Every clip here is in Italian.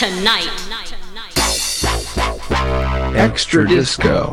tonight. Extra Disco.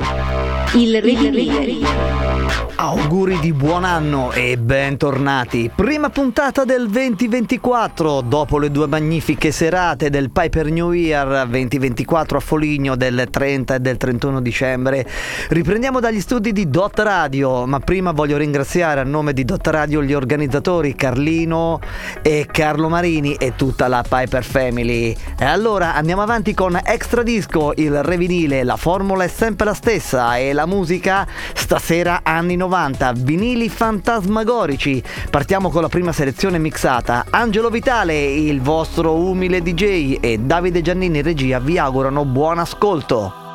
Il riviviere. Auguri di buon anno e bentornati. Prima puntata del 2024, dopo le due magnifiche serate del Piper New Year 2024 a Foligno del 30 e del 31 dicembre. Riprendiamo dagli studi di Dot Radio, ma prima voglio ringraziare a nome di Dot Radio gli organizzatori Carlino e Carlo Marini e tutta la Piper Family. E allora andiamo avanti con Extra Disco, il revinile, la formula è sempre la stessa e la musica stasera anni 90. 90, vinili fantasmagorici. Partiamo con la prima selezione mixata. Angelo Vitale, il vostro umile DJ e Davide Giannini regia vi augurano buon ascolto.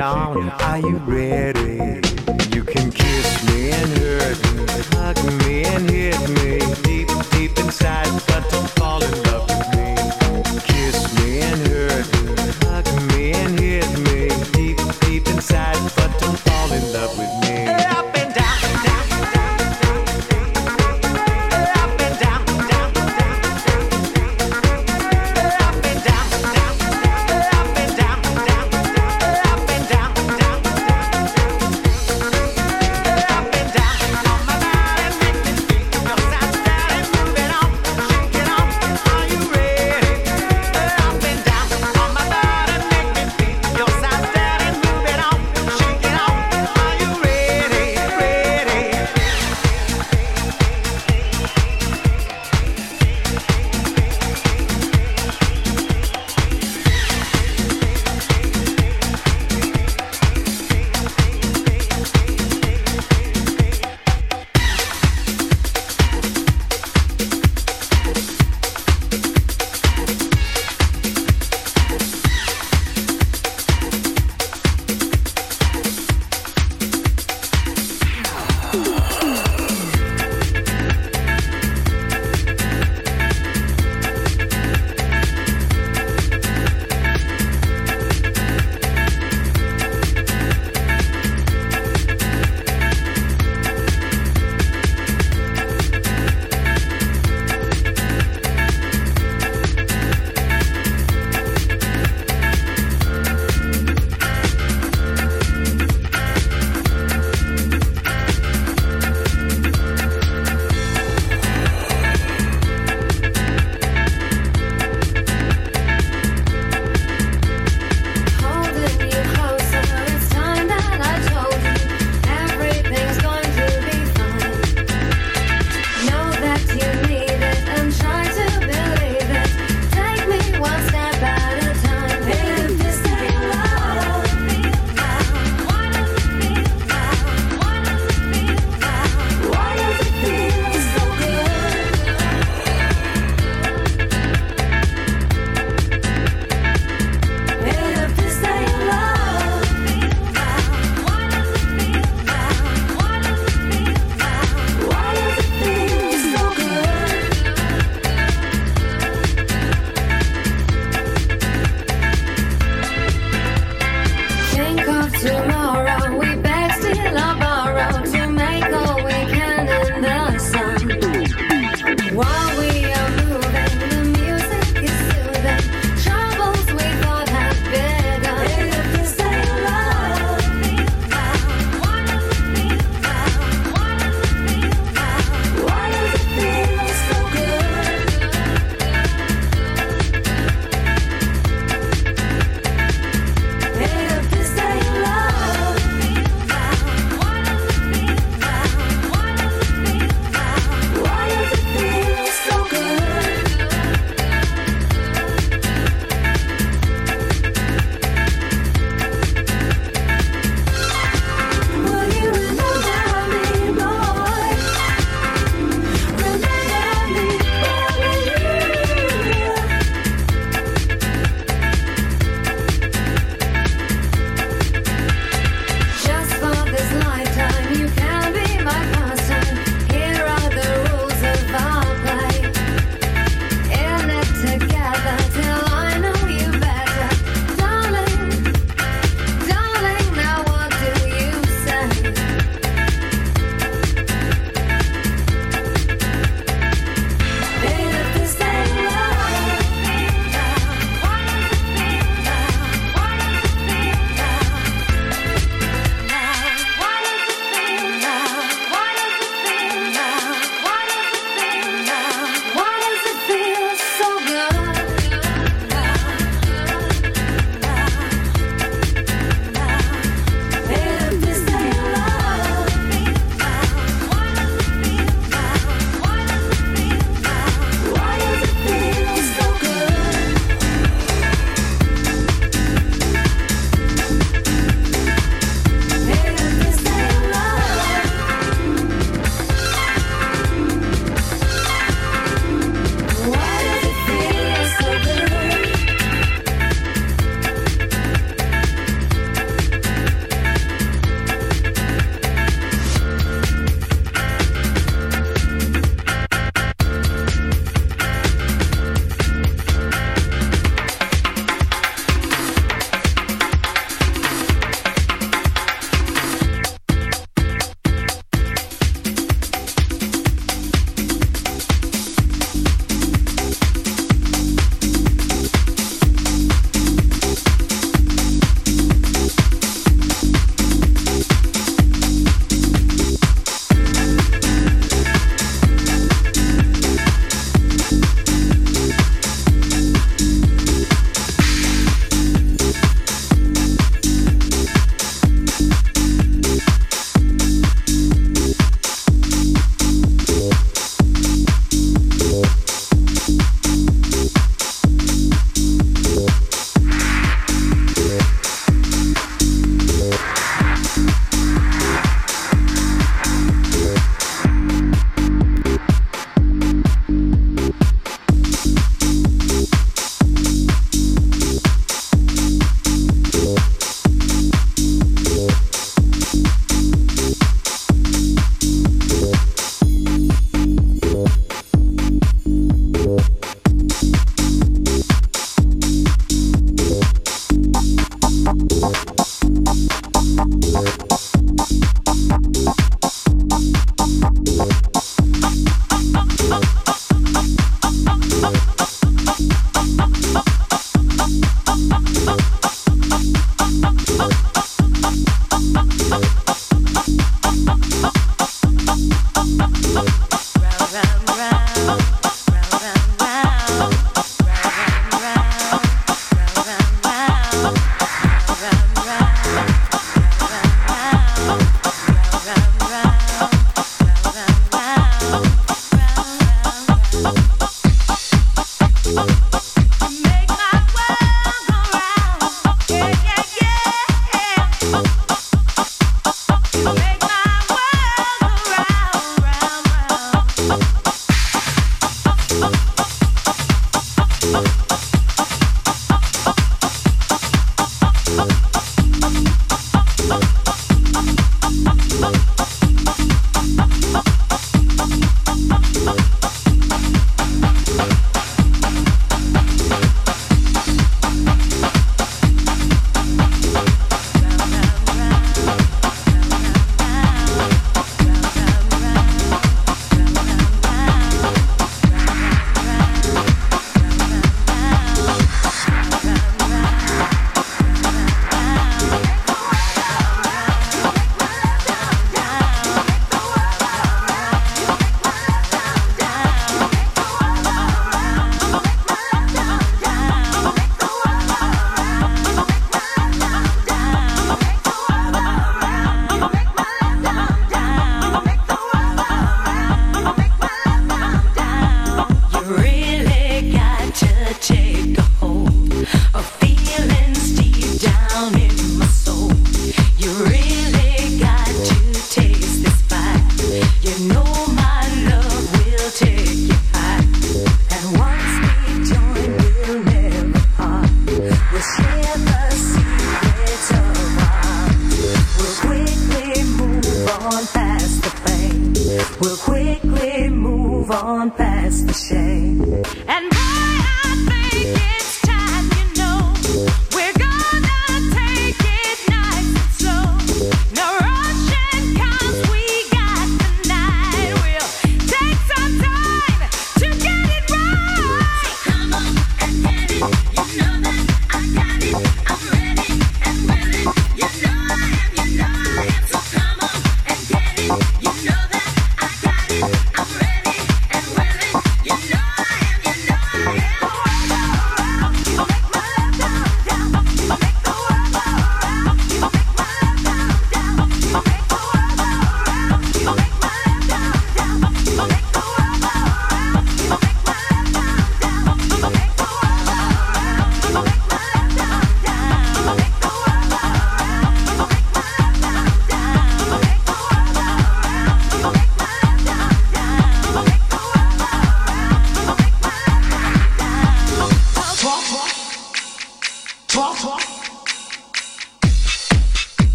down. Are you ready?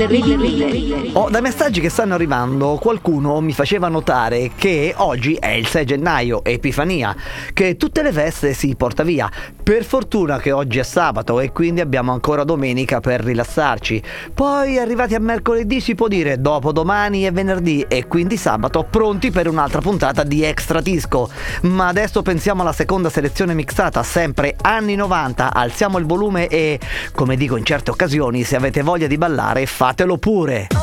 Il. Oh, dai messaggi che stanno arrivando, qualcuno mi faceva notare che oggi è il 6 gennaio, Epifania, che tutte le feste si porta via. Per fortuna che oggi è sabato e quindi abbiamo ancora domenica per rilassarci. Poi arrivati a mercoledì si può dire dopodomani e venerdì e quindi sabato pronti per un'altra puntata di Extra Disco. Ma adesso pensiamo alla seconda selezione mixata, sempre anni 90, alziamo il volume e, come dico in certe occasioni, se avete voglia di ballare fatelo pure.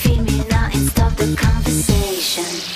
Feel me now and stop the conversation.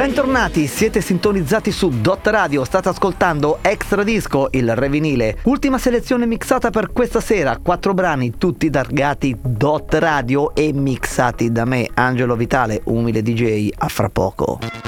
Bentornati, siete sintonizzati su Dot Radio, state ascoltando Extra Disco, il re vinile. Ultima selezione mixata per questa sera, quattro brani tutti targati Dot Radio e mixati da me, Angelo Vitale, umile DJ, a fra poco.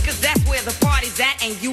cause that's where the party's at and you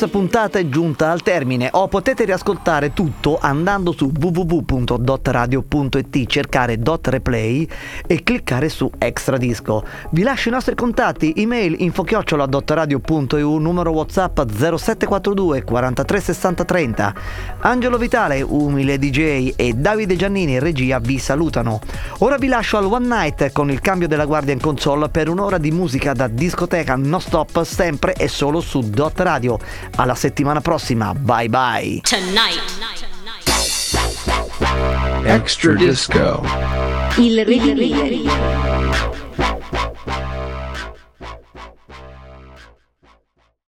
Questa puntata è giunta al termine. O potete riascoltare tutto andando su www.dotradio.it, cercare Dot Replay e cliccare su Extra Disco. Vi lascio i nostri contatti, email infochiocciola.radio.eu, numero WhatsApp 0742 43 60 30. Angelo Vitale, umile DJ, e Davide Giannini, regia, vi salutano. Ora vi lascio al One Night con il cambio della guardia in console per un'ora di musica da discoteca non stop sempre e solo su Dot Radio. Alla settimana prossima, bye bye! Tonight. Extra Disco. Il Re di Rideri.